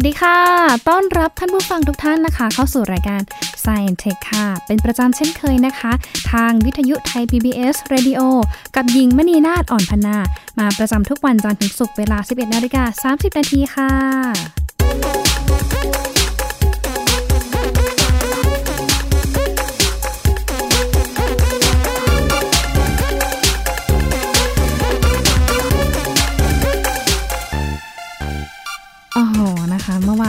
วัสดีค่ะ ต้อนรับท่านผู้ฟังทุกท่านนะคะ เข้าสู่รายการ Science Tech ค่ะ เป็นประจำเช่นเคยนะคะ ทางวิทยุไทย PBS Radio กับยิงมณีนาฏอ่อนพนา มาประจำทุกวันจันทร์ถึงศุกร์เวลา 11นาฬิกา30นาทีค่ะ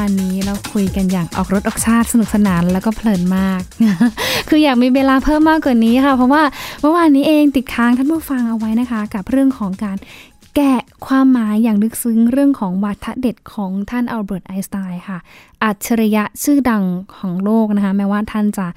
วานนี้เราคุยกันอย่างออกรถออกชาติสนุกสนานแล้วก็เพลินมาก คืออยากมีเวลาเพิ่มมากกว่านี้ค่ะ เพราะว่าเมื่อวานนี้เองติดค้างท่านผู้ฟังเอาไว้นะคะ กับเรื่องของการแกะความหมายอย่างลึกซึ้งเรื่องของวัฒเด็ดของท่านอัลเบิร์ตไอน์สไตน์ค่ะ อัจฉริยะชื่อดังของโลกนะคะ แม้ว่าท่านจะ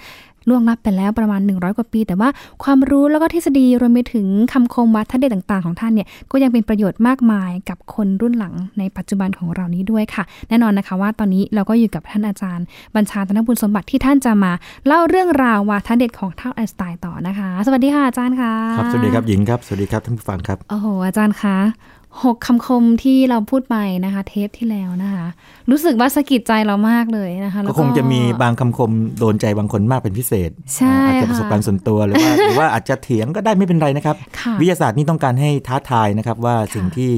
ล่วงลับไปแล้วประมาณ 100 กว่าปี แต่ว่าความรู้แล้วก็ทฤษฎีรวมไปถึงคำคมวัฒนเด็ดต่างๆของท่านเนี่ยก็ยังเป็นประโยชน์มากมายกับคนรุ่นหลังในปัจจุบันของเรานี้ด้วยค่ะ แน่นอนนะคะว่าตอนนี้เราก็อยู่กับท่านอาจารย์ บัญชาธนบุญสมบัติที่ท่านจะมา เล่าเรื่องราววัฒนเด็ดของท่านไอน์สไตน์ต่อนะคะ สวัสดีค่ะอาจารย์ค่ะครับสวัสดีครับหญิงครับสวัสดีครับท่านผู้ฟังครับโอ้โหอาจารย์คะ หกคำคมที่เราพูดไปนะคะ เทปที่แล้วนะคะ รู้สึกว่าสะกิดใจเรามากเลยนะคะแล้วก็คงจะมีบางคำคมโดนใจบางคนมากเป็นพิเศษใช่อาจจะค่ะประสบการณ์ส่วนตัวหรือว่าหรือว่าอาจจะเถียงก็ได้ไม่เป็นไรนะครับค่ะวิทยาศาสตร์นี่ต้องการให้ท้าทายนะครับว่าค่ะสิ่งที่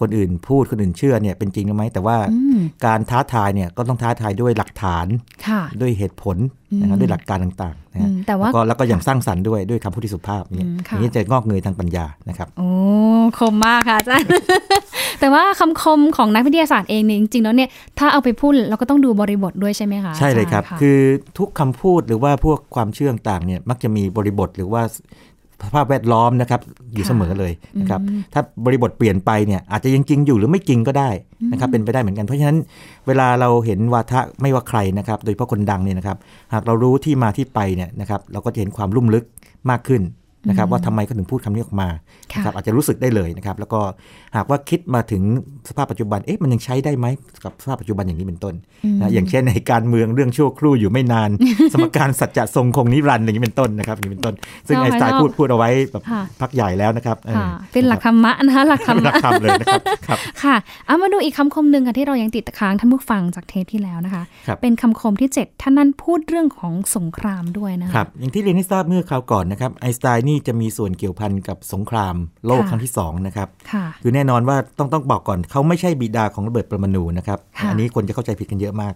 คนอื่นพูดคนอื่นเชื่อเนี่ยเป็นจริงหรือไม่แต่ว่าอืมการท้าทายเนี่ยก็ต้องท้าทายด้วยหลักฐานค่ะด้วยเหตุผลนะครับด้วยหลักการต่างๆนะฮะอืมแต่ว่าแล้วก็แล้วก็อย่างสร้างสรรค์ด้วยด้วยคำพูดที่สุภาพเนี่ยอืมอค่ะย่างนี้จะงอกเงยทางปัญญานะครับโอ้คมมากค่ะอาจารย์แต่ว่าคำคมของนักวิทยาศาสตร์เองเนี่ยจริงๆแล้วเนี่ยถ้าเอาไปพูดเราก็ต้องดูบริบทด้วยใช่ไหมคะใช่เลยครับาจาะคือทุกคำพูดหรือว่าพวกความเชื่อต่างๆเนี่ยมักจะมีบริบทหรือว่า สภาพแวดล้อมนะครับอยู่เสมอเลยนะครับถ้าบริบทเปลี่ยนไปเนี่ยอาจจะยังจริงอยู่หรือไม่จริงก็ได้นะครับเป็นไปได้เหมือนกันเพราะฉะนั้นเวลาเราเห็นวาทะไม่ว่าใครนะครับโดยเฉพาะคนดังเนี่ยนะครับหากเรารู้ที่มาที่ไปเนี่ยนะครับเราก็จะเห็นความลุ่มลึกมากขึ้น นะครับว่าทำไมเขาถึงพูดคำนี้ออกมาค่ะนะครับอาจจะรู้สึกได้เลยนะครับ แล้วก็หากว่าคิดมาถึงสภาพปัจจุบันเอ๊ะมันยังใช้ได้ไหมกับสภาพปัจจุบันอย่างนี้เป็นต้นนะอย่างเช่นในการเมืองเรื่องชั่วครู่อยู่ไม่นาน สมการสัจจะทรงคงนิรันดร์อย่างนี้เป็นต้นนะครับอย่างนี้เป็นต้น ซึ่งชอบไอน์สไตน์ชอบพูดพูดเอาไว้แบบค่ะพักใหญ่แล้วนะครับออค่ะเป็นหลักธรรมะนะคะหลักธรรเป็นหลัมะกธรรมเลยนะครับครับค่ะเอามาดูอีกคำคมหนึ่งค่ะที่เรายังติดค้างท่านผู้ฟังจากเทปที่แล้วนะคะครับเป็นคำคมที่ 7 ท่านนั้นพูดเรื่องของสงครามด้วยนะคะครับอย่างที่เรียนให้ทราบเมื่อคราวก่อนนะครับไอน์สไตน์นี่จะมีส่วนเกี่ยวพันกับสงครามโลกค่ะครั้งที่สองนะครับค่ะคือแน่นอนว่าต้องต้องบอกก่อนเขาไม่ใช่บิดาของระเบิดปรมาณูนะครับค่ะอันนี้คนจะเข้าใจผิดกันเยอะมาก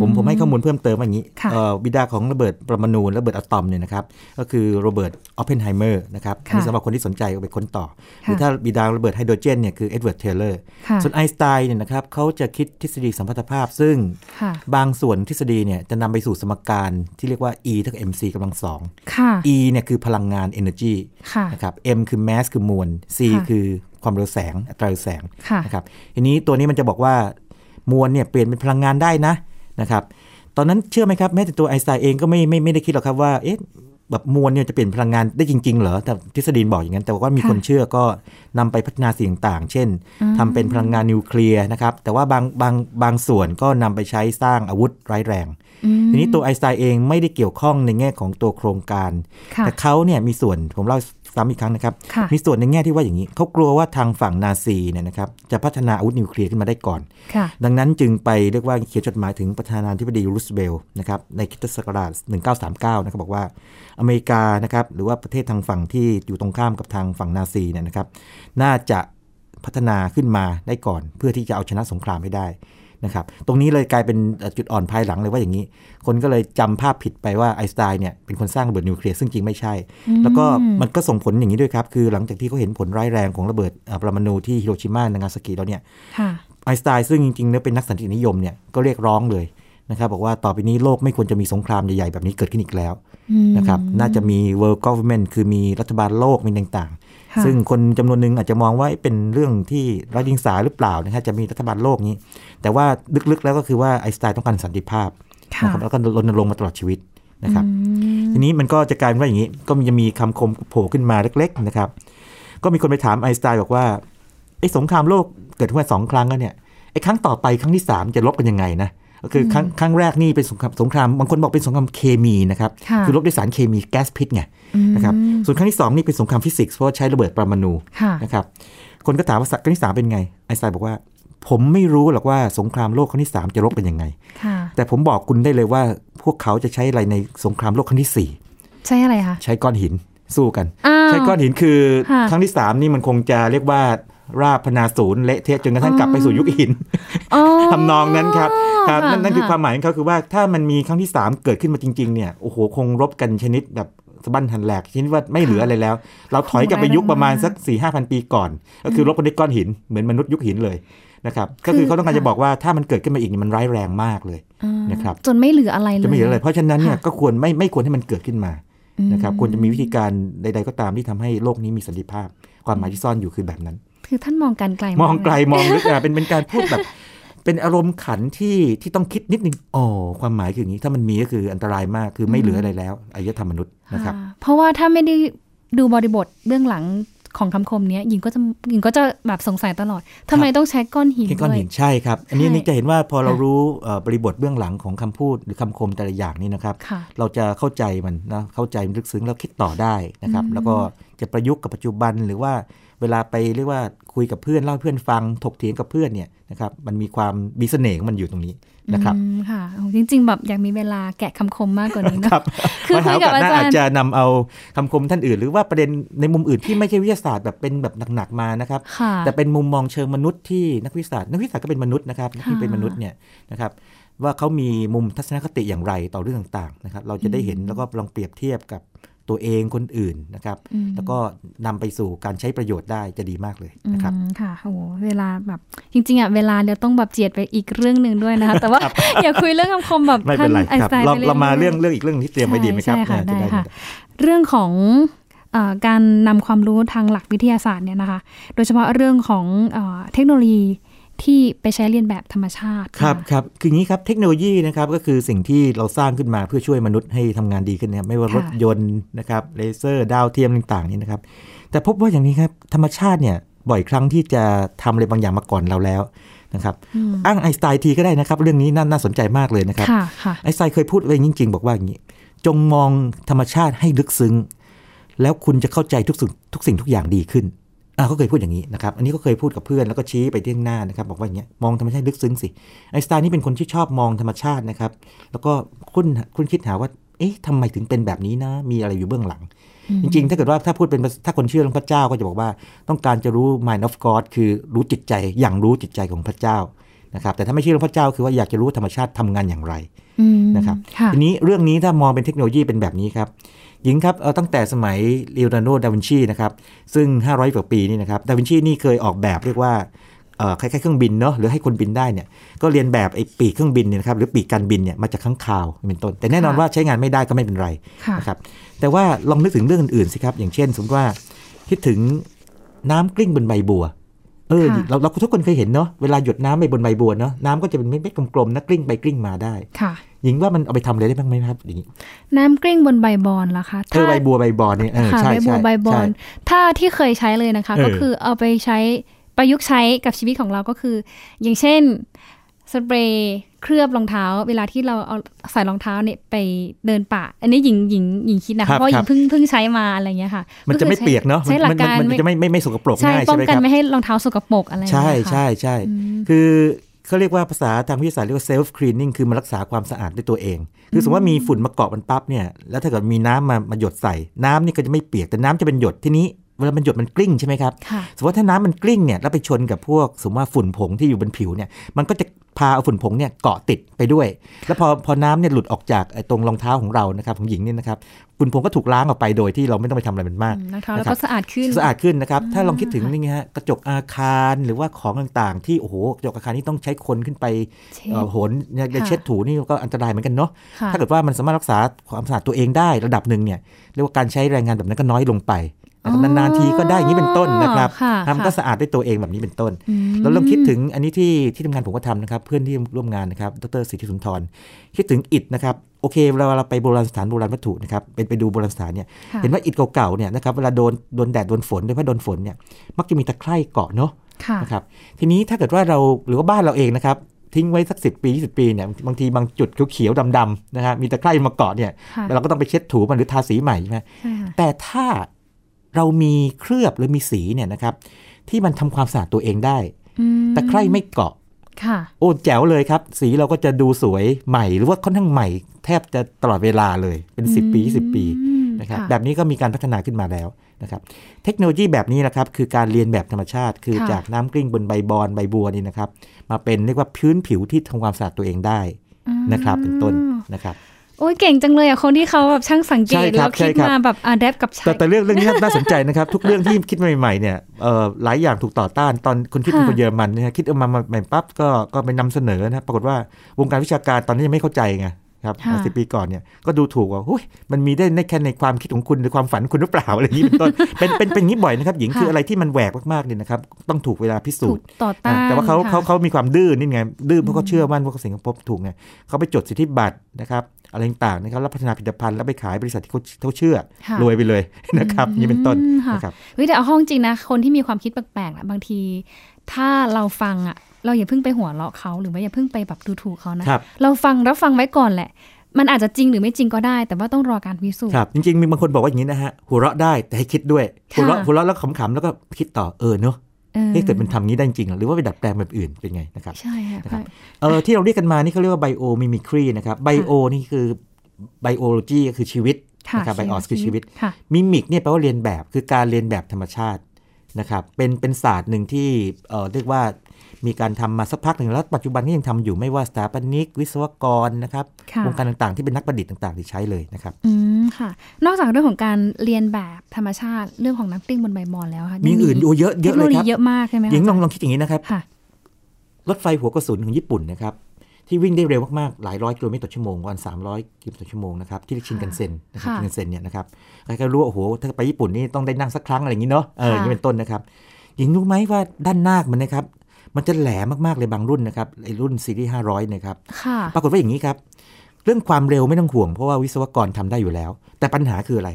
ผมผมให้ข้อมูลเพิ่มเติมว่าอย่างนี้ค่ะเอ่อบิดาของระเบิดปรมาณูระเบิดอะตอมเนี่ยนะครับก็คือโรเบิร์ตออปเพนไฮเมอร์นะครับอันนี้ค่ะสำหรับคนที่สนใจก็ไปค้นต่อหรือค่ะถ้าบิดาระเบิดไฮโดรเจนเนี่ยคือเอ็ดเวิร์ดเทเลอร์ค่ะส่วนไอน์สไตน์เนี่ยนะครับเขาจะคิดทฤษฎีสัมพัทธภาพ ซึ่งค่ะบางส่วนทฤษฎีเนี่ยจะนำไปสู่สมการที่เรียกว่า E เท่ากับ mc กำลังสองค่ะ E เนี่ยคือพลังงาน energy ค่ะนะครับ M คือ mass คือมวล C ค่ะคือความเร็วแสง อัตราเร็วแสงค่ะนะครับทีนี้ตัวนี้มันจะบอกว่ามวลเนี่ยเปลี่ยนเป็นพลังงานได้นะนะครับตอนนั้นเชื่อไหมครับแม้แต่ตัวไอน์สไตน์เองก็ไม่ไม่ไม่ได้คิดหรอกครับว่าเอ๊ะแบบมวลเนี่ยจะเปลี่ยนพลังงานได้จริง ๆ เหรอแต่ทฤษฎีบอกอย่างนั้น แต่ว่ามีค่ะคนเชื่อก็นำไปพัฒนาสิ่งต่างๆเช่นทำเป็นพลังงานนิวเคลียร์นะครับแต่ว่าบางบางบางส่วนก็นำไปใช้สร้างอาวุธร้ายแรง ทีนี้ตัวไอน์สไตน์เองไม่ได้เกี่ยวข้องในแง่ของตัวโครงการค่ะแต่เขาเนี่ยมีส่วนผมเล่าซ้ำอีกครั้งนะครับค่ะมีส่วนในแง่ที่ว่าอย่างนี้เขากลัวว่าทางฝั่งนาซีเนี่ยนะครับจะพัฒนาอาวุธนิวเคลียร์ขึ้นมาได้ก่อนค่ะดังนั้นจึงไปเรียกว่าเขียนจดหมายถึงประธานาธิบดีรูสเวลต์นะครับในคริสตศักราช 1939 นะครับบอกว่าอเมริกานะครับหรือว่าประเทศทางฝั่งที่อยู่ตรงข้ามกับทางฝั่งนาซีเนี่ยนะครับ น่าจะพัฒนาขึ้นมาได้ก่อน เพื่อที่จะเอาชนะสงครามให้ได้ นะครับ ตรงนี้เลยกลายเป็นเอ่อจุดอ่อนภายหลังเลยว่าอย่างนี้ คนก็เลยจำภาพผิดไปว่าไอน์สไตน์เนี่ยเป็นคนสร้างระเบิดนิวเคลียร์ซึ่งจริงไม่ใช่ แล้วก็มันก็ส่งผลอย่างนี้ด้วยครับ คือหลังจากที่เขาเห็นผลร้ายแรงของระเบิดเอ่อปรมาณูที่ฮิโรชิมานางาซากิแล้วเนี่ยค่ะไอน์สไตน์ซึ่งจริงๆแล้วเป็นนักสันตินิยมเนี่ยก็เรียกร้องเลย นะครับบอกว่าต่อไปนี้โลกไม่ควรจะมีสงครามใหญ่ๆ แบบนี้เกิดขึ้นอีกแล้วนะครับน่าจะมี world government คือมีรัฐบาลโลกมีต่างค่ะๆซึ่งคนจำนวนหนึ่งอาจจะมองว่าเป็นเรื่องที่ไร้ดิงสาหรือเปล่านะครับจะมีรัฐบาลโลกนี้ แต่ว่าลึกๆแล้วก็คือว่าไอน์สไตน์ต้องการสันติภาพค่ะนะครับแล้วก็รณรงค์มาตลอดชีวิตนะครับทีนี้มันก็จะกลายเป็นว่าอย่างนี้ ก็จะมีคำคมโผล่ขึ้นมาเล็ก ๆนะครับ ก็มีคนไปถามไอน์สไตน์บอกว่าไอ้สงครามโลกเกิดขึ้นมาสองครั้งแล้วเนี่ยไอ้ครั้งต่อไปครั้งที่สามจะลบกันยังไงนะ ก็คือครั้งครั้งแรกนี่เป็นสงครามสงครามบางคนบอกเป็นสงครามเคมีนะครับค่ะอลบด้วยสารเคมีแก๊สพิษไงนะครับส่วนครั้งที่สองนี่เป็นสงครามฟิสิกส์เพราะว่าใช้ระเบิดปรมาณูค่ะนะครับคนก็ถามว่าครั้งที่สามเป็นไงไอน์สไตน์บอกว่า ผมไม่รู้หรอกว่าสงครามโลกครั้งที่สามจะรบเป็นยังไงค่ะแต่ผมบอกคุณได้เลยว่าพวกเขาจะใช้อะไรในสงครามโลกครั้งที่สี่ใช่อะไรคะใช้ก้อนหินสู้กันอ้าวใช้ก้อนหินคือค่ะครั้งที่สามนี่มันคงจะเรียกว่า ราบพนาศูนย์เละเทะจนกระทั่งกลับไปสู่ยุคหินอ๋อทำนองนั้นครับครับนั่นนั่นคือค่ะความหมายของเขาคือว่าถ้ามันมีครั้งที่สามเกิดขึ้นมาจริง ๆ เนี่ย โอ้โห คงรบกันชนิดแบบสะบั้นหันแหลกชนิดว่าไม่เหลืออะไรแล้ว เราถอยกลับไปยุคประมาณสัก4ี่ห้าพันปีก่อน ก็คือรบกันด้วยก้อนหินเหมือนมนุษย์ยุคหินเลยนะครับก็คือเขาต้องการจะบอกว่าถ้ามันเกิดขึ้นมาอีกนี่มันร้ายแรงมากเลยอ่านะครับจนไม่เหลืออะไรเลยจะไม่เหลืออะไรเพราะฉะนั้นเนี่ยค่ะก็ควรไม่ไม่ควรให้มันเกิดขึ้นมาอืมนะครับควรจะมีวิธีการใด ๆ ก็ตามที่ทำให้โลกนี้มีสันติภาพ ความหมายที่ซ่อนอยู่คือแบบนั้น คือท่านมองการไกลมองไกลากมองลึกอะเป็นเป็นการพูดแบบ เป็นอารมณ์ขันที่ที่ต้องคิดนิดนึงอ๋อความหมายคืออย่างนี้ ถ้ามันมีก็คืออันตรายมากคือไม่เหลืออะไรแล้วอารยธรรมมนุษย์นะครับอ่าเพราะว่าถ้าไม่ได้ดูบริบทเบื้องหลัง ของคำคมเนี้ยหญิงก็จะหญิงก็จะแบบสงสัยตลอดทำไมต้องใช้ก้อนหินแค่ก้อนด้วยหินใช่ครับ อันนี้ใช่นี่จะเห็นว่าพอเราค่ะรู้เอ่อบริบทเบื้องหลังของคำพูดหรือคำคมแต่ละอย่างนี่นะครับค่ะเราจะเข้าใจมันนะเข้าใจมันลึกซึ้งแล้วคิดต่อได้นะครับอืมแล้วก็จะประยุกต์กับปัจจุบันหรือว่าเวลาไปเรียกว่า คุยกับเพื่อนเล่าให้เพื่อนฟังถกเถียงกับเพื่อนเนี่ยนะครับมันมีความมีเสน่ห์ของมันอยู่ตรงนี้นะครับอืมค่ะโอ้จริง ๆ แบบอยากมีเวลาแกะคำคมมากกว่านี้เนอะครับคือปัญหาคุยกับโอกาสหน้าอาจารย์อาจจะนำเอาคำคมท่านอื่น หรือว่าประเด็นในมุมอื่นที่ไม่ใช่วิทยาศาสตร์แบบเป็นแบบหนักๆมานะครับค่ะแต่เป็นมุมมองเชิงมนุษย์ที่นักวิทยาศาสตร์นักวิทยาศาสตร์ก็เป็นมนุษย์นะครับที่เป็นมนุษย์เนี่ยนะครับว่าเขามีมุมทัศนคติอย่างไรต่อเรื่องต่างๆนะครับเราจะได้เห็นแล้วก็ลองเปรียบเทียบกับ ตัวเองคนอื่นนะครับอืมแล้วก็นำไปสู่การใช้ประโยชน์ได้จะดีมากเลยนะครับอืมค่ะโอ้โหเวลาแบบจริงๆอะเวลาเดี๋ยวต้องแบบเจียดไปอีกเรื่องหนึ่งด้วยนะคะแต่ว่าอย่าคุยเรื่องคำคมแบบไม่เป็นไรท่านครับไอน์สไตน์เราไปยๆเรามาเรื่องเรื่องอีกเรื่องที่เตรียมไว้ดีไหมครับใช่ค่ะน่าจะได้ค่ะได้เรื่องของเออการนำความรู้ทางหลักวิทยาศาสตร์เนี่ยนะคะ โดยเฉพาะเรื่องของเออเทคโนโลยี ที่ไปใช้เลียนแบบธรรมชาติ ครับนะะครับคืออย่างนี้ครับเทคโนโลยีนะครับก็คือสิ่งที่เราสร้างขึ้นมาเพื่อช่วยมนุษย์ให้ทำงานดีขึ้นนะครับไม่ว่าค่ะรถยนต์นะครับเลเซอร์ดาวเทียมต่างๆนี่นะครับ แต่พบว่าอย่างนี้ครับธรรมชาติเนี่ยบ่อยครั้งที่จะทำอะไรบางอย่างมาก่อนเราแล้วนะครับอืมอ้างไอน์สไตน์ทีก็ได้นะครับ เรื่องนี้น่าน่าสนใจมากเลยนะครับค่ะค่ะไอน์สไตน์เคยพูดไว้จริง ๆ บอกว่าอย่างนี้ จงมองธรรมชาติให้ลึกซึ้ง แล้วคุณจะเข้าใจทุกสิ่งทุกสิ่งทุกอย่างดีขึ้น อ่าเขาเคยพูดอย่างนี้นะครับ อันนี้ก็เคยพูดกับเพื่อนแล้วก็ชี้ไปที่ข้างหน้านะครับ บอกว่าอย่างเงี้ยมองธรรมชาติลึกซึ้งสิไอน์สไตน์นี่เป็นคนที่ชอบมองธรรมชาตินะครับ แล้วก็คุณคุณคิดหาว่า เอ๊ะทำไมถึงเป็นแบบนี้นะ มีอะไรอยู่เบื้องหลัง จริงๆ ถ้าเกิดว่าถ้าพูดเป็นถ้าคนเชื่อเรื่องพระเจ้าก็จะบอกว่า ต้องการจะรู้ mind of God คือรู้จิตใจอย่างรู้จิตใจของพระเจ้านะครับ แต่ถ้าไม่เชื่อเรื่องพระเจ้าคือว่าอยากจะรู้ว่าธรรมชาติทำงานอย่างไรอืมนะครับค่ะทีนี้เรื่องนี้ถ้ามองเป็นเทคโนโลยีเป็นแบบนี้ครับ หญิงครับเอาตั้งแต่สมัยเลโอนาร์โดดาวินชีนะครับซึ่ง 500กว่าปีนี่นะครับดาวินชีนี่เคยออกแบบเรียกว่าเอ่อคล้ายๆเครื่องบินเนาะหรือให้คนบินได้เนี่ยก็เรียนแบบไอ้ปีกเครื่องบินเนี่ยนะครับหรือปีกการบินเนี่ยมาจากข้างคาวเป็นต้น แต่แน่นอนค่ะว่าใช้งานไม่ได้ก็ไม่เป็นไรค่ะนะครับแต่ว่าลองนึกถึงเรื่องอื่นๆสิครับ อย่างเช่น สมมติว่าคิดถึงน้ำกลิ้งบนใบบัวเออค่ะเราเราทุกคนเคยเห็นเนาะเวลาหยดน้ำไปบนใบบัวเนาะน้ำก็จะเป็นเม็ดๆกลมๆนะกลิ้งไปกลิ้งมาได้ค่ะ หญิงว่ามันเอาไปทำอะไรได้บ้างไหมครับอย่างนี้น้ำกลิ้งบนใบบอนล่ะคะเออใบบัวใบบอนเนี่ยเออค่ะใช่ใบบัใช่วใบบอใช่ลถ้าที่เคยใช้เลยนะคะเออก็คือเอาไปใช้ประยุกต์ใช้กับชีวิตของเราก็คือ อย่างเช่นสเปรย์เคลือบรองเท้า เวลาที่เราเอาใส่รองเท้าเนี่ยไปเดินป่า อันนี้หญิงหญิงหญิงคิดนะครัคะบเพราะหญิครังบ เพิ่งเพิ่งใช้มาอะไรเงี้ยค่ะมันจะไม่ก็คือเปียกเนาะใช้หลัมักการมันมันจะไม่ไม่ไม่สกปรกใช่ง่ายป้ใช่องไหมกัคนรับ ไม่ให้รองเท้าสกปรกอะไรอย่างใช่เงี้ยค่ะ ใช่ใช่อืมคือ เขาเรียกว่าภาษาทางวิทยาศาสตร์เรียกว่า self cleaning คือมารักษาความสะอาดด้วยตัวเอง คือสมมติว่ามีฝุ่นมาเกาะมันปั๊บเนี่ยแล้วถ้าเกิดมีน้ำมามาหยดใส่น้ำนี่ก็จะไม่เปียกแต่น้ำจะเป็นหยดที่นี้ เวลามันหยดมันกลิ้งใช่ไหมครับค่ะสมมติว่าถ้าน้ำมันกลิ้งเนี่ยแล้วไปชนกับพวกสมมติว่าฝุ่นผงที่อยู่บนผิวเนี่ย มันก็จะพาเอาฝุ่นผงเนี่ยเกาะติดไปด้วย แล้วพอพอน้ำเนี่ยหลุดออกจากไอ้ตรงรองเท้าของเรานะครับของหญิงเนี่ยนะครับฝุ่นผงก็ถูกล้างออกไปโดยที่เราไม่ต้องไปทำอะไรมันมากอืมนะคะแล้วนะครัก็บสะอาดขึ้นสะอาดขึ้นนะครับ ถ้าลองคิดถึงค่ะนี่ไงฮะกระจกอาคารหรือว่าของต่างๆ ที่โอ้โหกระจกอาคารที่ต้องใช้คนขึ้นไปเช็ดเอ่อโหนเนี่ยค่ะเช็ดถูนี่ก็อันตรายเหมือนกันเนาะค่ะถ้าเกิดว่ามันสามารถรักษาความสะอาดตัวเองได้ระดับหนึ่งเนี่ยเรียกว่าการใช้แรงงานแบบนั้นก็น้อยลงไป นะครับอ๋อนานๆทีก็ได้อย่างนี้เป็นต้นนะครับค่ะทำก็ค่ะสะอาดด้วยตัวเองแบบนี้เป็นต้นอืมแล้วลองคิดถึงอันนี้ที่ที่ทำงานผมก็ทำนะครับ เพื่อนที่ร่วมงานนะครับ ดรสิทธิสุนทร คิดถึงอิฐนะครับโอเคเวลาเราไปโบราณสถานโบราณวัตถุนะครับเป็นไปดูโบราณสถานเนี่ยค่ะเห็นว่าอิฐเก่าๆเนี่ยนะครับเวลาโดนโดนแดดโดนฝนโดยเฉพาะโดนฝนเนี่ยมักจะมีตะไคร่เกาะเนาะค่ะนะครับทีนี้ถ้าเกิดว่าเราหรือว่าบ้านเราเองนะครับทิ้งไว้สักสิปี20 ปีเนี่ยบางทีบางจุดเขียวๆดำๆนะฮะมีตะไคร่มาเกาะเนี่ยค่ะเราก็ต้องไปเช็ดถูมันหรือทาสีใหม่ใช่ไหมใช่ค่ะแต่ถ้า เรามีเคลือบหรือมีสีเนี่ยนะครับ ที่มันทำความสะอาดตัวเองได้อืมตะไคร่ไม่เกาะค่ะ โอ้แจ๋วเลยครับ สีเราก็จะดูสวยใหม่ หรือว่าค่อนข้างใหม่ แทบจะตลอดเวลาเลยเป็น10ปี20ปีอืมนะครับค่ะแบบนี้ก็มีการพัฒนาขึ้นมาแล้วนะครับ เทคโนโลยีแบบนี้นะครับคือการเรียนแบบธรรมชาติ คือค่ะจากน้ำกลิ้งบนใบบอนใบบัวนี่นะครับ มาเป็นเรียกว่าพื้นผิวที่ทำความสะอาดตัวเองได้นะครับ เป็นต้นนะครับ โอ้ยเก่งจังเลยอะคนที่เขาแบบช่างสังเกใช่ตครัแล้บวคิดใช่ครับมาแบบอะแดปกับใช้แต่แต่เรื่องเรื่องนี้น่าสนใจนะครับ ทุกเรื่องที่คิดมาใหม่ๆเนี่ยเอ่อหลายอย่างถูกต่อต้านตอนคนคิดเป็นค่ะคนเยอรมันเนี่ยคิดออกมาใหม่ปั๊บก็ก็ไปนำเสนอนะปรากฏว่าวงการวิชาการตอนนี้ยังไม่เข้าใจไงครับค่ะสิบปีก่อนเนี่ยก็ดูถูกว่าหุ้ยมันมีได้ในแค่ในความคิดของคุณหรือความฝันคุณหรือเปล่าอะไรอย่างนี้เป็นต้นเป็นเป็นเป็นอย่างนี้บ่อยนะครับหญิงคืออะไรที่มันแหวกมากๆเนี่ยนะครับต้องถูกเวลาพิสูถูจกน์ต่อต้าอ่านแต่ว่าเขาค่ะเขาเขามีความดื้อนี่ไงดื้อเพราะเขาเชื่อมั่นว่าเขาสิ่งที่พบถูกไงเขาไปจดสิทธิบัตรนะครับ อะไรต่างๆนะครับแล้วพัฒนาผลิตภัณฑ์แล้วไปขายบริษัทที่เขาเขาเชื่อค่ะรวยไปเลยนะครับนี่เป็นต้นอืมค่ะนะครับเฮ้ยแต่เอาห้องจริงนะ คนที่มีความคิดแปลกๆนะบางที ถ้าเราฟังอะ เราอย่าเพิ่งไปหัวเราะเขาหรือว่าอย่าเพิ่งไปแบบดูถูกเขานะครับเราฟังรับฟังไว้ก่อนแหละมันอาจจะจริงหรือไม่จริงก็ได้ แต่ว่าต้องรอการพิสูจน์ครับจริงๆมีบางคนบอกว่าอย่างนี้นะฮะหัวเราะได้แต่ให้คิดด้วยค่ะหัวเราะหัวเราะแล้วขำๆแล้วก็คิดต่อเออเนอะ เออเฮ้ยเกิดมันทำงี้ได้จริงเหรอหรือว่าไปดัดแปลงแบบอื่นเป็นไงนะครับใช่ค่ะนะครับเออที่เราเรียกกันมานี่เขาเรียกว่า biomimicry นะครับ bio นี่คือ biology ก็คือชีวิตค่ะนะครับ bios คือชีวิตค่ะ mimic เนี่ยแปลว่าเลียนแบบคือการเลียนแบบธรรมชาตินะครับเป็นเป็นศาสตร์หนึ่งที่เอ่อเรียกว่า มีการทำมาสักพักหนึ่งแล้วปัจจุบันก็ยังทำอยู่ไม่ว่าสถาปนิก วิศวกรนะครับค่ะวงการต่างๆที่เป็นนักประดิษฐ์ต่างๆที่ใช้เลยนะครับอืมค่ะ นอกจากเรื่องของการเรียนแบบธรรมชาติเรื่องของน้ำกลิ้งบนใบบอนแล้วค่ะมียังอื่นโอ้เยอะเทเยคอะโนเลโลยคยีรับเยอะมากใช่ไหมคะหญิงลองลองคิดอย่างนี้นะครับค่ะรถไฟหัวกระสุนของญี่ปุ่นนะครับที่วิ่งได้เร็วมาก ๆ หลายร้อยกิโลเมตรต่อชั่วโมงวัน300กิโลเมตรต่อชั่วโมงนะครับที่เรียกชินกันเซ็นนะครับค่ะชินกันเซ็นเนี่ยนะครับใครก็รู้ว่าโอ้โหถ้าไปญี่ปุ่นนี่ต้องได้นั่งสักครั้งอะไรอย่างนี้เนาะเอออย่างนี้เป็นต้นนะครับหญิงรู้ไหมว่าด้านหน้ามันนะครับ มันจะแหลมมากๆเลยบางรุ่นนะครับไอ้รุ่นซีรีส์500นะครับค่ะปรากฏว่าอย่างนี้ครับ เรื่องความเร็วไม่ต้องห่วงเพราะว่าวิศวกรทำได้อยู่แล้ว แต่ปัญหาคืออะไร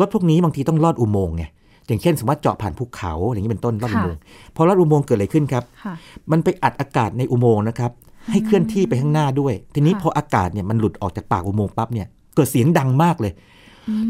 รถพวกนี้บางทีต้องลอดอุโมงค์ไงอย่างเช่น สมมติว่าเจาะผ่านภูเขาอย่างนี้เป็นต้นลอดอุโมงค์พอลอดอุโมงค์เกิดอะไรขึ้นครับค่ะมันไปอัดอากาศในอุโมงค์นะครับ ให้เคลื่อนที่ไปข้างหน้าด้วย ทีนี้ค่ะพออากาศเนี่ยมันหลุดออกจากปากอุโมงค์ปั๊บเนี่ยเกิดเสียงดังมากเลย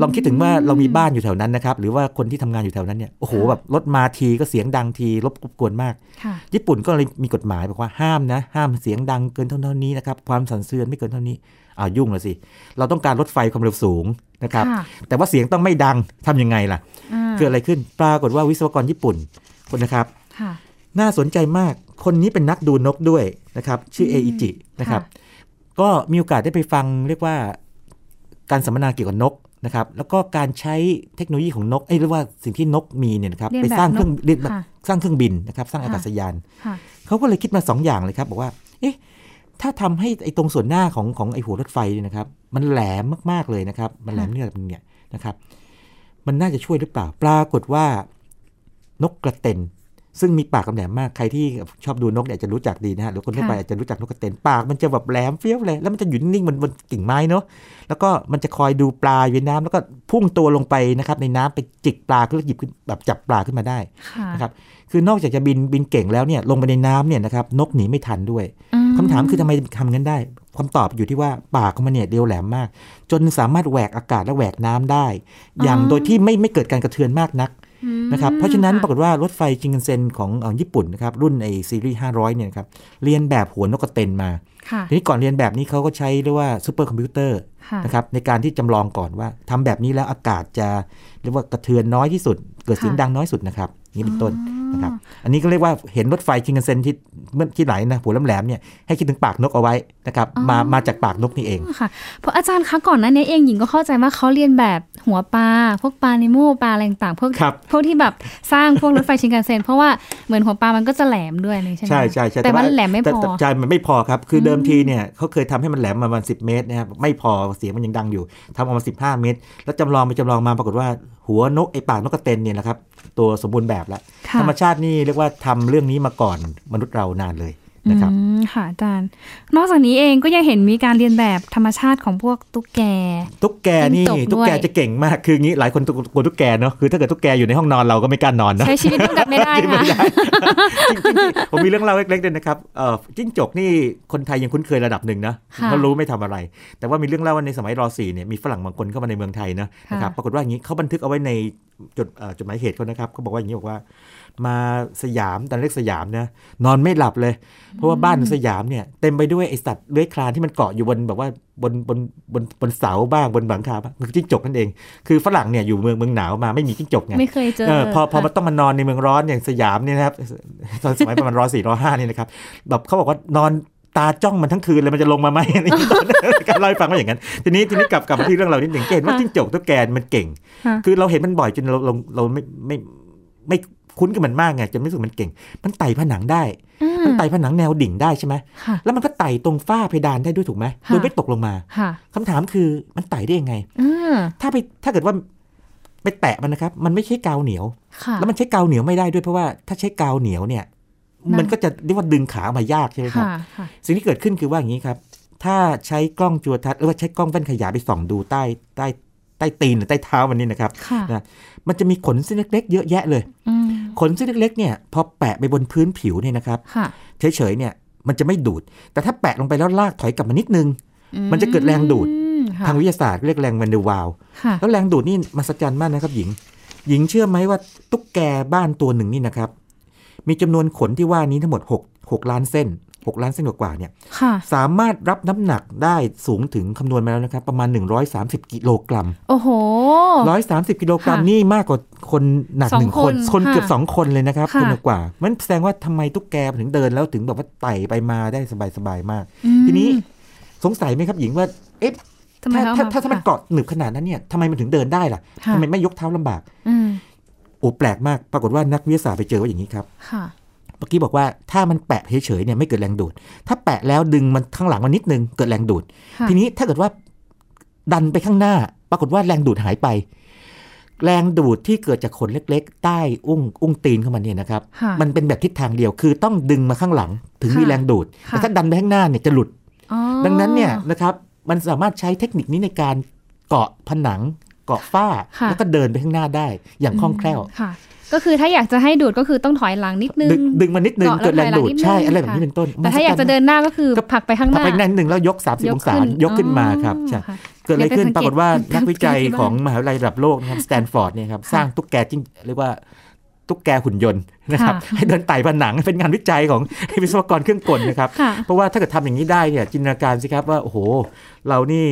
ลองคิดถึงว่าเรามีบ้านอยู่แถวนั้นนะครับ หรือว่าคนที่ทำงานอยู่แถวนั้นเนี่ย โอ้โหค่ะแบบรถมาทีก็เสียงดังทีรบกวนมากค่ะญี่ปุ่นก็เลยมีกฎหมายบอกว่าห้ามนะ ห้ามเสียงดังเกินเท่านี้นะครับ ความสั่นเทือนไม่เกินเท่านี้อ้าวยุ่งเลยสิ เราต้องการรถไฟความเร็วสูงนะครับค่ะแต่ว่าเสียงต้องไม่ดังทำยังไงล่ะอ่าเกิดอะไรขึ้น ปรากฏว่าวิศวกรญี่ปุ่นคนนะครับค่ะน่าสนใจมาก คนนี้เป็นนักดูนกด้วยนะครับ ชื่อเออิจินะครับ ก็มีโอกาสได้ไปฟังเรียกว่าการสัมมนาเกี่ยวกับนก นะครับแล้วก็การใช้เทคโนโลยีของนกเอ้ยเรียกว่าสิ่งที่นกมีเนี่ยนะครับเรียนไปแบบสร้างเครื่องนกเรียนแบบค่ะสร้างเครื่องบินนะครับสร้างค่ะอากาศยานค่ะเขาก็เลยคิดมาสองอย่างเลยครับบอกว่าเอ๊ะถ้าทำให้ไอ้ตรงส่วนหน้าของของไอ้หัวรถไฟเนี่ยนะครับ มันแหลมมากๆเลยนะครับ มันแหลมเนี่ยมันเนี่ยนะครับ มันน่าจะช่วยหรือเปล่า ปรากฏว่านกกระเต็น ซึ่งมีปากแหลมมากใครที่ชอบดูนกเนี่ยจะรู้จักดีนะฮะหรือคนทั่วไปค่ะอาจจะรู้จักนกกระเต็นปากมันจะแบบแหลมเฟี้ยวเลยแล้วมันจะอยู่นิ่งๆบนบนกิ่งไม้เนาะแล้วก็มันจะคอยดูปลาอยู่ในน้ำแล้วก็พุ่งตัวลงไปนะครับในน้ำไปจิกปลาขึ้นแล้วหยิบขึ้นแบบจับปลาขึ้นมาได้ค่ะนะครับคือนอกจากจะบินบินเก่งแล้วเนี่ยลงไปในน้ำเนี่ยนะครับนกหนีไม่ทันด้วยอืคำถามคือทำไมทำงั้นได้คำตอบอยู่ที่ว่าปากของมันเนี่ยเดียวแหลมมาก จนสามารถแหวกอากาศและแหวกน้ำได้ อย่างโดยที่ไม่ไม่เกิดการกระเทือนมากนักอืม นะครับ เพราะฉะนั้นปค่รากฏว่ารถไฟจิงกันเซ็นของเอ่อญี่ปุ่นนะครับ รุ่นไอซีรีส์500 เนี่ยนะครับ เลียนแบบหัวนกกระเต็นมาค่ะทีนี้ก่อนเลียนแบบนี้เขาก็ใช้เรียกว่าซูเปอร์คอมพิวเตอร์ค่ะนะครับในการที่จำลองก่อนว่าทำแบบนี้แล้วอากาศจะ เรียกว่ากระเทือนน้อยที่สุด เกิดเสียงดังน้อยสุดนะครับนี่เป็นต้นนะครับอันนี้ก็เรียกว่าเห็นรถไฟชินคันเซ็นที่เมื่อที่ไหนนะหัวแหลมๆเนี่ยให้คิดถึงปากนกเอาไว้นะครับมามาจากปากนกนี่เองค่ะเพราะอาจารย์คะก่อนหน้านี้เองหญิงก็เข้าใจว่าเขาเลียนแบบหัวปลาพวกปลาโลมาปลาอะไรต่างๆพวกครับพวกที่แบบสร้างพวกรถไฟชินคันเซ็นเพราะว่าเหมือนหัวปลามันก็จะแหลมด้วยนี่ใช่ไหมใช่ใช่ใช่แต่มันว่าแหลมไม่แต่พอแต่ใช่มันไม่พอครับคือเดิมทีเนี่ยเขาเคยทำให้มันแหลมมาประมาณสิเมตรนะครับไม่พอเสียงมันยังดังอยู่ทำออกมา15 เมตร แล้วจำลองไปจำลองมาปรากฏว่า หัวนกไอปากนกกระเต็นเนี่ยนะครับ ตัวสมบูรณ์แบบแล้วค่ะธรรมชาตินี่เรียกว่าทำเรื่องนี้มาก่อนมนุษย์เรานานเลย นะครับอืมค่ะอาจารย์ นอกจากนี้เองก็ยังเห็นมีการเรียนแบบธรรมชาติของพวกตุ๊กแก ตุ๊กแกนี่จิ้งจกด้วยตุ๊กแกจะเก่งมากคืองี้หลายคนกลัวตุ๊กแกเนาะคือถ้าเกิดตุ๊กแกอยู่ในห้องนอนเราก็ไม่กล้านอนเนาะใช้ชีวิตร่วมกันไม่ได้ไม่ค่ะได้จริงๆผมมีเรื่องเล่าเล็กๆด้วยนะครับเอ่อจิ้งจกนี่คนไทยยังคุ้นเคยระดับหนึ่งนะค่ะเขารู้ไม่ทำอะไร แต่ว่ามีเรื่องเล่าว่าในสมัยร .4 เนี่ยมีฝรั่งบางคนเข้ามาในเมืองไทยนะค่ะนะครับปรากฏว่าอย่างนี้เขาบันทึกเอาไว้ในจดเอ่อจดหมายเหตุเขานะครับเขาบอกว่าอย่างนี้บอกว่า มาสยามตอนเรียกสยามนะนอนไม่หลับเลย เพราะว่าบ้านสยามเนี่ยเต็มไปด้วยไอสัตว์เลื้อยคลานที่มันเกาะอยู่บนแบบว่าบนบนบนบนเสาบ้างบนหลังคาบ้างคือจิ้งจกนั่นเอง คือฝรั่งเนี่ยอยู่เมืองเมืองหนาวมาไม่มีจิ้งจกไงไม่เคยเจอเออพอพอค่ะมันต้องมานอนในเมืองร้อนอย่างสยามเนี่ยนะครับตอนสมัยประมาณร้อยสี่ร้อยห้านี่นะครับแบบเขาบอกว่านอนตาจ้องมันทั้งคืนเลยมันจะลงมาไหมอะไรอย่างเงี้ยตอนนั้นการเล่าให้ฟังว่าอย่างนั้น ทีนี้ทีนี้กลับกลับมาที่เรื่องเรานิดหนึ่งเห็นว่าจิ้งจกตุ๊กแกมันเก่งค่ะคือเราเห็นมันบ่อยจนเราเราเราไม่ไม่ไม่ คุ้นกับมันมากไงจนไม่รู้สึกมันเก่ง มันไต่ผนังได้อืมมันไต่ผนังแนวดิ่งได้ใช่ไหมค่ะแล้วมันก็ไต่ตรงฝ้าเพดานได้ด้วยถูกไหมค่ะโดยไม่ตกลงมาค่ะคำถามคือมันไต่ได้ยังไงอืมถ้าไปถ้าเกิดว่าไปแตะมันนะครับ มันไม่ใช่กาวเหนียวค่ะแล้วมันใช้กาวเหนียวไม่ได้ด้วยเพราะว่าถ้าใช้กาวเหนียวเนี่ยนั่นมันก็จะเรียกว่าดึงขาออกมายากใช่ไหมครับค่ะค่ะสิ่งที่เกิดขึ้นคือว่าอย่างนี้ครับ ถ้าใช้กล้องจุลทรรศน์หรือว่าใช้กล้องแว่นขยายไปส่องดูใต้ใต้ใต้ตีนหรือใต้เท้ามันนี่นะครับค่ะนะมันจะมีขนเส้นเล็กๆเยอะแยะเลยอืม ขนเส้นเล็กๆเนี่ยพอแปะไปบนพื้นผิวเนี่ยนะครับค่ะเฉยๆเนี่ยมันจะไม่ดูด แต่ถ้าแปะลงไปแล้วลากถอยกลับมานิดนึง มันจะเกิดแรงดูดอืมค่ะทางวิทยาศาสตร์เรียกแรงแวนเดอร์วาลค่ะแล้วแรงดูดนี่มหัศจรรย์มากนะครับหญิง หญิงเชื่อไหมว่าตุ๊กแกบ้านตัวหนึ่งนี่นะครับ มีจำนวนขนที่ว่านี้ทั้งหมด 6 6 ล้านเส้น 6 ล้านเส้นกว่าๆเนี่ยค่ะสามารถรับน้ำหนักได้สูงถึงคำนวณมาแล้วนะครับ ประมาณ 130 กิโลกรัม โอ้โห130 กิโลกรัมค่ะนี่มากกว่าคนหนักสองหนึ่งคน คนคนเกือบค่ะสองคนเลยนะครับค่ะคนกว่า มันแสดงว่าทำไมตุ๊กแกถึงเดินแล้วถึงแบบว่าไต่ไปมาได้สบายๆมากอืมทีนี้สงสัยไหมครับหญิงว่าเอ๊ะทำไมถ้าเอถ้าถ้าถ้ามันค่ะเกาะหนึบขนาดนั้นเนี่ยทำไมมันถึงเดินได้ล่ะค่ะทำไมไม่ยกเท้าลำบากอืมโอ้แปลกมาก ปรากฏว่านักวิทยาศาสตร์ไปเจอว่าอย่างนี้ครับค่ะเมื่อกี้บอกว่าถ้ามันแปะเฉยๆเนี่ยไม่เกิดแรงดูด ถ้าแปะแล้วดึงมันข้างหลังมันนิดนึงเกิดแรงดูดค่ะทีนี้ถ้าเกิดว่าดันไปข้างหน้า ปรากฏว่าแรงดูดหายไป แรงดูดที่เกิดจากขนเล็ก ๆ ใต้อุ้งอุ้งตีนเข้ามาเนี่ยนะครับค่ะมันเป็นแบบทิศทางเดียวคือต้องดึงมาข้างหลังถึงมีค่ะแรงดูดค่ะแต่ถ้าดันไปข้างหน้าเนี่ยจะหลุดอ๋อดังนั้นเนี่ยนะครับมันสามารถใช้เทคนิคนี้ในการเกาะผนัง เกาะฝ้าค่ะแล้วก็เดินไปข้างหน้าได้อย่างคล่องแคล่วค่ะก็คือถ้าอยากจะให้ดูดก็คือต้องถอยหลังนิดนึง ดึงดึงมานิดนึงเกาะแล้วเกิดแรงดูดถอยหลังนิดนึงใช่อะไรแบบค่ะนี้เป็นต้น แต่ถ้าอยากจะเดินหน้าก็คือก็ผลักไปข้างหพับน้าไปนั่นหนึ่งแล้วยก 30 องศายกขึ้นยกขึ้นมาครับอ๋อใช่ค่ะเกิดอะไรขึ้นเดี๋ยวไปปรากฏว่าสังเกตนักวิจัยที่บ้านของมหาวิทยาลัยระดับโลกนะครับสแตนฟอร์ดเนี่ยครับสร้างตุ๊กแกจิ้งเรียกว่าตุ๊กแกหุ่นยนต์นะครับค่ะให้เดินไต่ผนังเป็นงานวิจัยของวิศวกรเครื่องกลนะครับค่ะเพราะว่าถ้าเกิดทำอย่างนี้ได้เนี่ยจินตนาการสิครับว่าโอ้โห เรานี่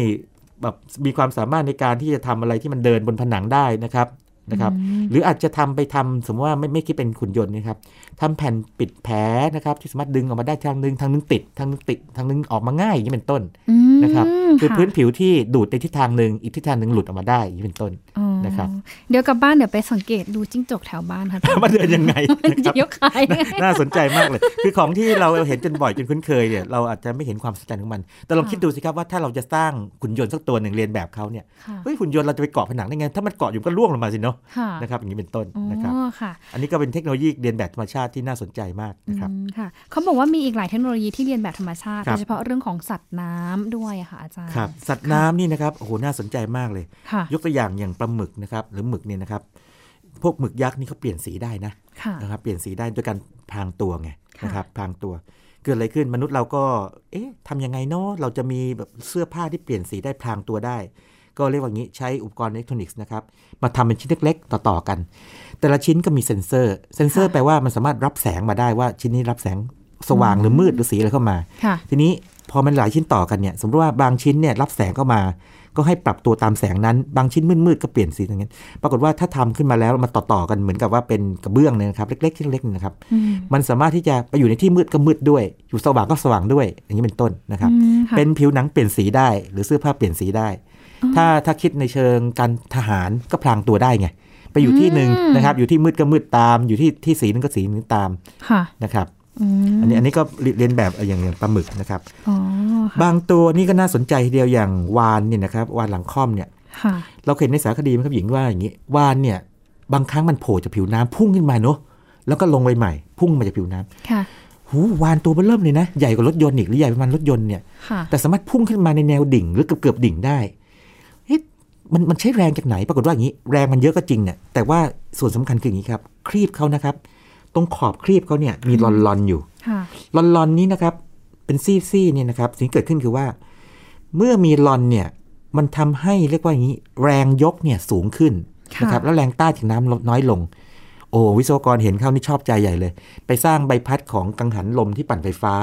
แบบมีความสามารถในการที่จะทำอะไรที่มันเดินบนผนังได้นะครับนะครับหรืออาจจะทำไปทำสมมติว่าไม่ไม่คิดเป็นขุนยนต์นะครับทำแผ่นปิดแผลนะครับที่สามารถดึงออกมาได้ทางนึงทางนึงติดทางนึงติดทางนึงออกมาง่ายอย่างนี้เป็นต้นอืมนะครับคือค่ะพื้นผิวที่ดูดในทิศทางหนึ่งอีกทิศทางหนึ่งหลุดออกมาได้อย่างนี้เป็นต้นอ๋อ นะครับ เดี๋ยวกลับบ้านเดี๋ยวไปสังเกตดูจิ้งจกแถวบ้านค่ะมาเดินยังไงนะครับจะยกขายน่าสนใจมากเลย คือของที่เราเห็นจนบ่อยจนคุ้นเคยเนี่ยเราอาจจะไม่เห็นความสำคัญของมัน แต่ลองค่ะคิดดูสิครับว่าถ้าเราจะสร้างหุ่นยนต์สักตัวหนึ่งเรียนแบบเขาเนี่ยค่ะเฮ้ยหุ่นยนต์เราจะไปเกาะผนังได้ไง ถ้ามันเกาะอยู่ก็ล่วงลงมาสิเนาะค่ะนะครับอย่างนี้เป็นต้นอ๋อนะครับค่ะอันนี้ก็เป็นเทคโนโลยีเรียนแบบธรรมชาติที่น่าสนใจมากนะครับอืมค่ะเขาบอกว่ามีอีกหลายเทคโนโลยีที่เรียนแบบธรรมชาติครัโดบยเฉพาะเรื่องของสัตว์น้ำด้วยอะค่ะอาจารย์ครับสัตว์น้ำนี่นะครับโอ้โหน่าสนใจมากเลยค่ะยกตัวอย่างอย่างปลาหมึกนะครับหรือหมึกเนี่ยนะครับพวกหมึกยักษ์นี่เขาเปลี่ยนสีได้นะค่ะนะครับเปลี่ยนสีได้ด้วยการพรางตัวไงค่ะนะครับพรางตัวเกิดอะไรขึ้นมนุษย์เราก็ เอ๊ะทำยังไงเนาะเราจะมีแบบเสื้อผ้าที่เปลี่ยนสีได้พรางตัวได้ ก็เรียกว่างี้ใช้อุปกรณ์อิเล็กทรอนิกส์นะครับ มาทำเป็นชิ้นเล็กๆ ต่อๆกัน แต่ละชิ้นก็มีเซ็นเซอร์ เซ็นเซอร์แปลว่ามันสามารถรับแสงมาได้ว่าชิ้นนี้รับแสงสว่างหรือมืดหรือสีอะไรเข้ามาค่ะทีนี้พอมันหลายชิ้นต่อกันเนี่ย สมมติว่าบางชิ้นเนี่ยรับแสงเข้ามา ก็ให้ปรับตัวตามแสงนั้น บางชิ้นมืดๆก็เปลี่ยนสีอย่างนั้นปรากฏว่าถ้าทำขึ้นมาแล้วมันต่อๆกันเหมือนกับว่าเป็นกระเบื้องเนี่ยนะครับเล็กๆชิ้นเล็กๆเนี่ยนะครับอืมมันสามารถที่จะไปอยู่ในที่มืดก็มืดด้วย อยู่สว่างก็สว่างด้วย อย่างนี้เป็นต้นนะครับอืมค่ะเป็นผิวหนังเปลี่ยนสีได้ หรือเสื้อผ้าเปลี่ยนสีได้ ถ้าถ้าคิดในเชิงการทหารก็พลางตัวได้ไงไปอยู่ที่หนึ่งอืมนะครับ อยู่ที่มืดก็มืดตาม อยู่ที่ที่สีนึงก็สีนึงตามค่ะนะครับ อืมอันนี้อันนี้ก็เรียนแบบอย่างอย่างปลาหมึกนะครับอ๋อค่ะบางตัวนี่ก็น่าสนใจทีเดียวอย่างวานเนี่ยนะครับวานหลังค่อมเนี่ยค่ะเราเคยเห็นในสารคดีไหมครับหญิงว่าอย่างนี้วานเนี่ย บางครั้งมันโผล่จากผิวน้ำพุ่งขึ้นมาเนอะแล้วก็ลงไปใหม่ พุ่งมาจากผิวน้ำค่ะหูวานตัวเบอเริ่มเลยนะ ใหญ่กว่ารถยนต์อีกหรือใหญ่ประมาณรถยนต์เนี่ยค่ะแต่สามารถพุ่งขึ้นมาในแนวดิ่งหรือเกือบเกือบๆดิ่งได้เฮ้ยมันมันใช้แรงจากไหนปรากฏว่าอย่างนี้ แรงมันเยอะก็จริงเนี่ยแต่ว่าส่วนสำคัญคืออย่างนี้ครับ ครีบเขานะครับ ตรงขอบครีบเขาเนี่ยมีลอนลอนๆอยู่ค่ะลอนลอนนี้นะครับ เป็นซี่ๆเนี่ยนะครับ สิ่งที่เกิดขึ้นคือว่า เมื่อมีลอนเนี่ย มันทำให้เรียกว่าอย่างนี้ แรงยกเนี่ยสูงขึ้นค่ะนะครับ แล้วแรงต้านจากน้ำลดน้อยลง โอ้วิศวกรเห็นเข้านี่ชอบใจใหญ่เลย ไปสร้างใบพัดของกังหันลมที่ปั่นไฟฟ้า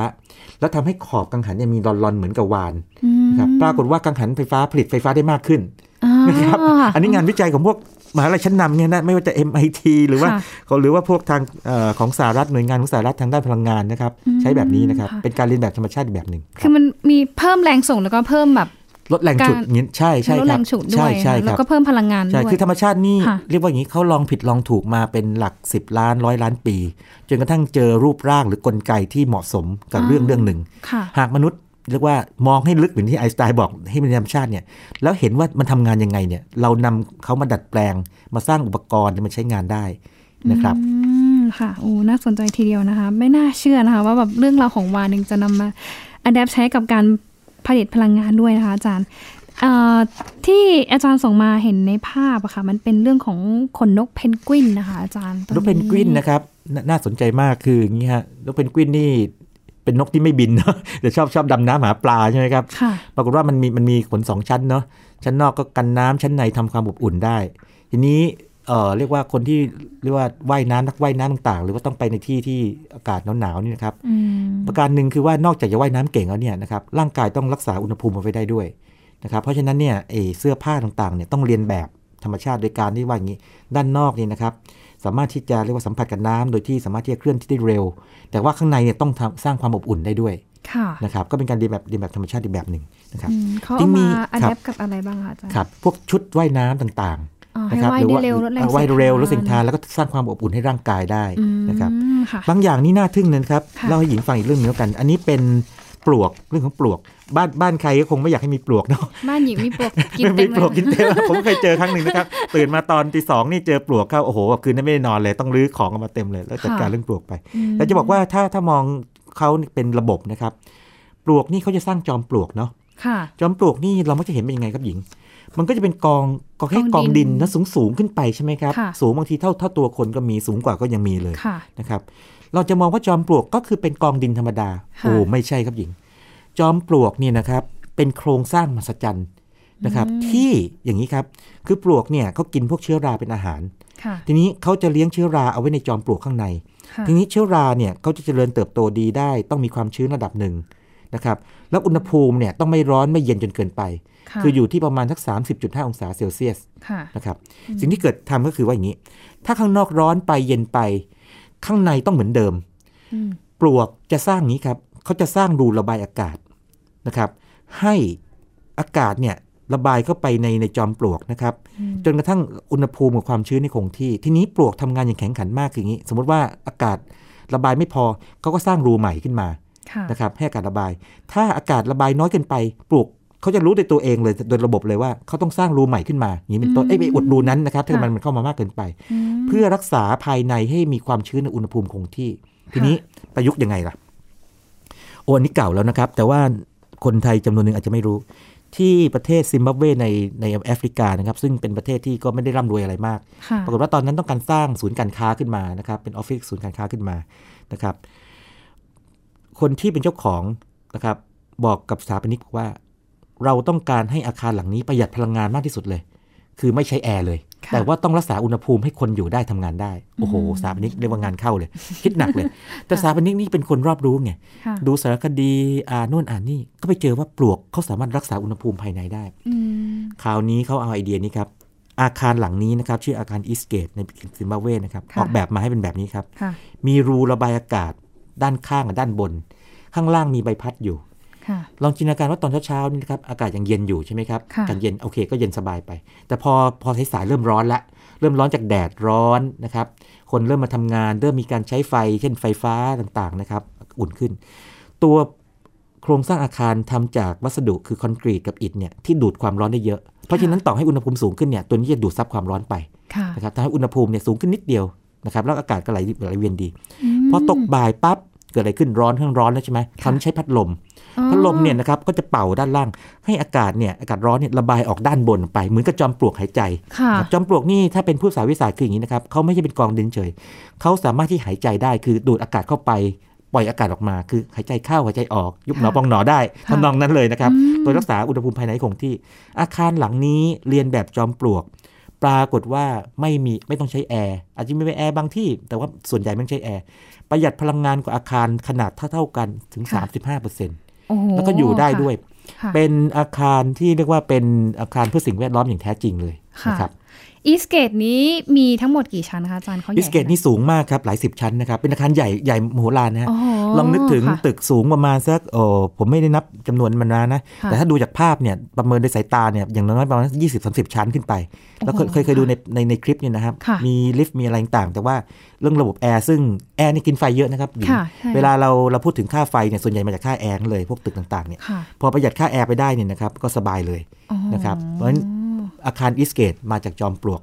แล้วทำให้ขอบกังหันเนี่ยมีรอนๆเหมือนกับวานอืมนะครับ ปรากฏว่ากังหันไฟฟ้าผลิตไฟฟ้าได้มากขึ้นอ่านะครับ อันนี้งานวิจัยของพวก มหาลัยชั้นนำเนี่ยนะไม่ว่าจะ MIT หรือว่าค่ะหรือว่าพวกทางเออของสหรัฐหน่วยงานของสหรัฐทางด้านพลังงานนะครับอืมใช้แบบนี้นะครับค่ะเป็นการเรียนแบบธรรมชาติอีกแบบหนึ่งคือมันมีเพิ่มแรงส่งแล้วก็เพิ่มแบบลดแรงฉุดการอย่างนี้ใช่ใช่ลดคแรรับงฉุดด้ใช่วยใช่ค่ะคแล้วรับก็เพิ่มพลังงานใช่ด้วยคือธรรมชาตินี่ค่ะเรียกว่าอย่างนี้เขาลองผิดลองถูกมาเป็นหลัก 10 ล้านร้อยล้านปี จนกระทั่งเจอรูปร่างหรือกลไกที่เหมาะสมกับเรื่องเรื่องหนึ่งค่ะหากมนุษย์ เรียกว่ามองให้ลึกเหมือนที่ไอน์สไตน์บอกให้เป็นธรรมชาติเนี่ยแล้วเห็นว่ามันทำงานยังไงเนี่ย เรานำเขามาดัดแปลง มาสร้างอุปกรณ์มาใช้งานได้นะครับอืมค่ะโอ้น่าสนใจทีเดียวนะคะ ไม่น่าเชื่อนะคะ ว่าแบบเรื่องราวของวานหนึ่งจะนำมาอัดแอปใช้กับการผลิตพลังงานด้วยนะคะ อาจารย์เอ่อที่อาจารย์ส่งมาเห็นในภาพอะค่ะมันเป็นเรื่องของขนนกเพนกวินนะคะอาจารย์ตัวนกเพนกวินนะครับนน่าสนใจมากคืออย่างนี้ฮะนกเพนกวินนี่ เป็นนกที่ไม่บินเนาะแต่ชอบชอบดำน้ำหาปลาใช่ไหมครับค่ะปรากฏว่ามันมีมันมีขนสองชั้นเนาะชั้นนอกก็กันน้ำชั้นในทำความอบอุ่นได้ ทีนี้เอ่อเรียกว่าคนที่เรียกว่าว่ายน้ำนักว่ายน้ำต่างๆ หรือว่าต้องไปในที่ที่อากาศหนาวๆนี่นะครับอืมประการหนึ่งคือว่านอกจากจะว่ายน้ำเก่งแล้วเนี่ยนะครับร่างกายต้องรักษาอุณหภูมิเอาไว้ได้ด้วยนะครับเพราะฉะนั้นเนี่ยเออเสื้อผ้าต่างๆเนี่ยต้องเรียนแบบธรรมชาติโดยการที่ว่าอย่างนี้ ด้านนอกนี่นะครับ สามารถที่จะเรียกว่าสัมผัสกับน้ำโดยที่สามารถที่จะเคลื่อนที่ได้เร็ว แต่ว่าข้างในเนี่ยต้องทำสร้างความอบอุ่นได้ด้วยค่ะนะครับก็เป็นการเรียนแบบเรียนแบบธรรมชาติอีกแบบหนึ่งนะครับอืมเขาที่เอามีมาอัดครัแอบปกับอะไรบ้างคะอาจารย์ครับพวกชุดว่ายน้ำต่างอ๋อๆให้นะครับว่ายได้เร็วลดแรงว่ายเร็วลดเสีสิ่ยงดทาทานนแล้วก็สร้างความอบอุ่นให้ร่างกายได้อืมนะครับค่ะบางอย่างนี่น่าทึ่งนะครับค่ะเล่าให้หญิงฟังอีกเรื่องหนึงแล้วกัน อันนี้เป็นปลวกเรื่องของปลวก บ้านบ้านใครก็คงไม่อยากให้มีปลวกเนาะบ้านหญิงมีปลวกกินไม่เต็มีมปลวกเลยกินเต็มผมเคยเจอครั้งหนึ่งนะครับ ตื่นมาตอนตีสองนี่เจอปลวกเข้าโอ้โหแบบคืนนั้นไม่ได้นอนเลยต้องรื้อของออกมาเต็มเลยแล้วจัดการเรื่องปลวกไปอืมแต่จะบอกว่าถ้าถ้ามองเขาเป็นระบบนะครับ ปลวกนี่เขาจะสร้างจอมปลวกเนาะค่ะจอมปลวกนี่เรามักจะเห็นเป็นยังไงครับหญิง มันก็จะเป็นกองกองแค่กกอองงดิดินนนะสูงสูงขึ้นไปใช่ไหมครับค่ะสูงบางทีเท่าเท่าตัวคนก็มีสูงกว่าก็ยังมีเลยค่ะนะครับ เราจะมองว่าจอมปลวกก็คือเป็นกองดินธรรมดาค่ะโอ้ไม่ใช่ครับหญิง จอมปลวกเนี่ยนะครับเป็นโครงสร้างมหัศจรรย์นะครับ ที่อย่างนี้ครับคือปลวกเนี่ยเขากินพวกเชื้อราเป็นอาหารค่ะทีนี้เขาจะเลี้ยงเชื้อราเอาไว้ในจอมปลวกข้างในค่ะทีนี้เชื้อราเนี่ยเขาจะเจริญเติบโตดีได้ ต้องมีความชื้นระดับหนึ่งนะครับแล้วอุณหภูมิเนี่ยต้องไม่ร้อนไม่เย็นจนเกินไปค่ะคืออยู่ที่ประมาณสัก 30.5 องศาเซลเซียสค่ะนะครับสิ่งที่เกิดทำก็คือว่าอย่างนี้ ถ้าข้างนอกร้อนไปเย็นไป ข้างในต้องเหมือนเดิมอืมปลวกจะสร้างนี้ครับ เขาจะสร้างรูระบายอากาศนะครับ ให้อากาศเนี่ยระบายเข้าไปในในจอมปลวกนะครับอืมจนกระทั่งอุณหภูมิกับความชื้นในคงที่ ทีนี้ปลวกทำงานอย่างแข็งขันมากคืออย่างนี้ สมมติว่าอากาศระบายไม่พอเขาก็สร้างรูใหม่ขึ้นมาค่ะนะครับให้อากาศระบาย ถ้าอากาศระบายน้อยเกินไปปลวกเขาจะรู้ในตัวเองเลยโดยระบบเลยว่าเขาต้องสร้างรูใหม่ขึ้นมาอย่างนี้เป็นต้นอืมเอ้ยไปอุดรูนั้นนะครับถ้าค่ะมันมันเข้ามามากเกินไปอืมเพื่อรักษาภายในให้มีความชื้นในอุณหภูมิคงที่ ทีนี้ประยุกต์ยังไงล่ะโอ้อันนี้เก่าแล้วนะครับ แต่ว่าคนไทยจำนวนหนึ่งอาจจะไม่รู้ ที่ประเทศซิมบับเวในในแอฟริกานะครับ ซึ่งเป็นประเทศที่ก็ไม่ได้ร่ำรวยอะไรมากค่ะปรากฏว่าตอนนั้นต้องการสร้างศูนย์การค้าขึ้นมานะครับ เป็นออฟฟิศศูนย์การค้าขึ้นมานะครับ คนที่เป็นเจ้าของนะครับ บอกกับสถาปนิกบอกว่า เราต้องการให้อาคารหลังนี้ประหยัดพลังงานมากที่สุดเลย คือไม่ใช้แอร์เลยค่ะ แต่ว่าต้องรักษาอุณหภูมิให้คนอยู่ได้ทำงานได้ โอ้โหอืมสถาปนิกเรียกว่างานเข้าเลย คิดหนักเลย แต่สถาปนิกนี่เป็นคนรอบรู้ไงค่ะดูสารคดีอ่านโน่นอ่านนี่ก็ไปเจอว่าปลวกเขาสามารถรักษาอุณหภูมิภายในได้อืมคราวนี้เขาเอาไอเดียนี้ครับ อาคารหลังนี้นะครับ ชื่ออาคารอีสเกตในซิมบับเวนะครับค่ะออกแบบมาให้เป็นแบบนี้ครับค่ะมีรูระบายอากาศด้านข้างกับด้านบน ข้างล่างมีใบพัดอยู่ค่ะ ลองจินตนาการว่าตอนเช้าๆนี่นะครับอากาศยังเย็นอยู่ใช่ไหมครับค่ะการเย็นโอเคก็เย็นสบายไป แต่พอพอสายๆเริ่มร้อนละเริ่มร้อนจากแดดร้อนนะครับ คนเริ่มมาทำงาน เริ่มมีการใช้ไฟ เช่นไฟฟ้าต่างๆนะครับ อุ่นขึ้น ตัวโครงสร้างอาคารทำจากวัสดุคือคอนกรีตกับอิฐเนี่ยที่ดูดความร้อนได้เยอะ เพราะฉะนั้นต่อให้อุณหภูมิสูงขึ้นเนี่ยตัวนี้จะดูดซับความร้อนไปค่ะนะครับทำให้อุณหภูมิเนี่ยสูงขึ้นนิดเดียวนะครับแล้วอากาศก็ไหลไหลเวียนดีมพอตกบ่ายปั๊บ เกิดอะไรขึ้นร้อนเครื่องร้อนแล้วใช่ไหมคราวนี้ใช้พัดลมอ๋อพัดลมเนี่ยนะครับก็จะเป่าด้านล่าง ให้อากาศเนี่ยอากาศร้อนเนี่ยระบายออกด้านบนไปเหมือนกับจอมปลวกหายใจค่ะจอมปลวกนี่ถ้าเป็นผู้สายวิสาสตร์คืออย่างนี้นะครับเขาไม่ใช่เป็นกองดินเฉยเขาสามารถที่หายใจได้คือดูดอากาศเข้าไปปล่อยอากาศออกมาคือหายใจเข้าหายใจออกยุบหนอค่ะปองหนอได้ค่ะทำนองนั้นเลยนะครับอืมโดยรักษาอุณหภูมิภายในคงที่ อาคารหลังนี้เลียนแบบจอมปลวก ปรากฏว่าไม่มีไม่ต้องใช้แอร์อาจจะมีแอร์บางที่ แต่ว่าส่วนใหญ่ไม่ต้องใช้แอร์ประหยัดพลังงานกว่าอาคารขนาดเท่าๆกันถึงค่ะ35%โอ้โหแล้วก็อยู่ได้ค่ะด้วยค่ะเป็นอาคารที่เรียกว่าเป็นอาคารเพื่อสิ่งแวดล้อมอย่างแท้จริงเลยค่ะนะครับ Eastgate นี้มีทั้งหมดกี่ชั้นคะอาจารย์เขาใหญ่ Eastgateนี่สูงมากครับหลายสิบชั้นนะครับ เป็นอาคารใหญ่ใหญ่มโหฬารนะฮะโอ้โหลองนึกถึงค่ะตึกสูงประมาณสักโอ้ผมไม่ได้นับจำนวนมันมานะค่ะแต่ถ้าดูจากภาพเนี่ยประเมินโดยสายตาเนี่ยอย่างน้อยๆประมาณยี่สิบสามสิบชั้นขึ้นไป แล้วเคยโอ้โหเคยเคยดูในในในคลิปเนี่ยนะครับค่ะมีลิฟต์มีอะไรต่างๆแต่ว่าเรื่องระบบแอร์ซึ่งแอร์นี่กินไฟเยอะนะครับหญิงค่ะใช่เวลาเราเราพูดถึงค่าไฟเนี่ยส่วนใหญ่มาจากค่าแอร์เลยพวกตึกต่างๆเนี่ยค่ะพอประหยัดค่าแอร์ไปได้เนี่ยนะครับก็สบายเลยอ๋อนะครับเพราะฉะนั้น อาคาร Eastgate มาจากจอมปลวก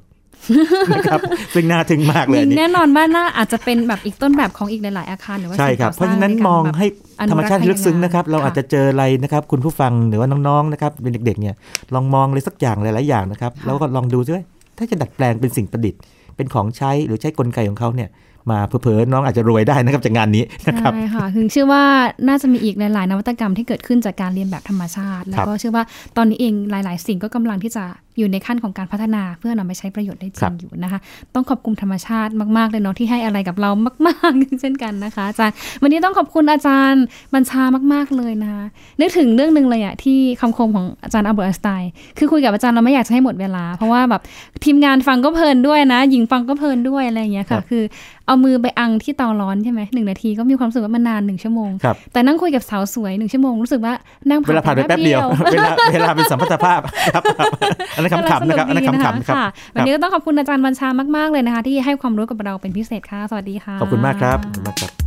นะครับซึ่งน่าทึ่งมากเลยยิอันงนี้แน่นอนว่าน่าอาจจะเป็นแบบอีกต้นแบบของอีกหลายๆอาคารหรือว่าใช่ครับสิ่เพราะฉะนั้นก่สงมองในการแบบให้อนุธรรมรักษ์ชาติที่ลึกซึ้งพลังงานนะครับ เราค่ะอาจจะเจออะไรนะครับ คุณผู้ฟังหรือว่าน้องๆนะครับเป็นเด็กๆเนี่ยลองมองเลยสักอย่างหลายๆอย่างนะครับค่ะแล้วก็ลองดูด้วยถ้าจะดัดแปลงเป็นสิ่งประดิษฐ์ เป็นของใช้หรือใช้กลไกของเขาเนี่ยมาเผลอๆน้องอาจจะรวยได้นะครับจากงานนี้นะครับใช่ค่ะคือเชื่อว่าน่าจะมีอีกหลาย ๆ นวัตกรรมที่เกิดขึ้นจากการเรียนแบบธรรมชาติ แล้วก็เชื่อว่าตอนนี้เองหลาย ๆ สิ่งก็กำลังที่จะ อยู่ในขั้นของการพัฒนาเพื่อนำไปใช้ประโยชน์ได้จครัริงบอยู่นะคะ ต้องขอบคุณธรรมชาติมากๆเลยเนาะที่ให้อะไรกับเรามาก ๆ เช่นกันนะคะอาจารย์ วันนี้ต้องขอบคุณอาจารย์บัญชามาก ๆเลยนะคะนึกถึงเรื่องหนึ่งเลยอะที่คำคมของอาจารย์อัลเบิร์ตไอน์สไตน์คือคุยกับอาจารย์เราไม่อยากจะให้หมดเวลา เพราะว่าแบบทีมงานฟังก็เพลินด้วยนะหญิงฟังก็เพลินด้วยอะไรอย่างเงี้ยครัค่ะบคือเอามือไปอังที่เตาร้อนใช่ไหมหนึ่งนาทีก็มีความรู้สึกว่ามันนานหนึ่งชั่วโมงครับแต่นั่งคุยกับสาวสวยหนึ่งชั่วโมงรู้สึกว่านั่งเวลาผ่านไปแป๊บเดียว เวลาเวลาเป็นสัมพัทธภาพครับครับอันนั้นขำๆนะครับอันนั้นขำๆครับค่ะวันนี้ก็ต้องขอบคุณอาจารย์บัญชามากๆเลยนะคะ ที่ให้ความรู้กับเราเป็นพิเศษค่ะ สวัสดีค่ะ ขอบคุณมากครับขอบคุณมากครับ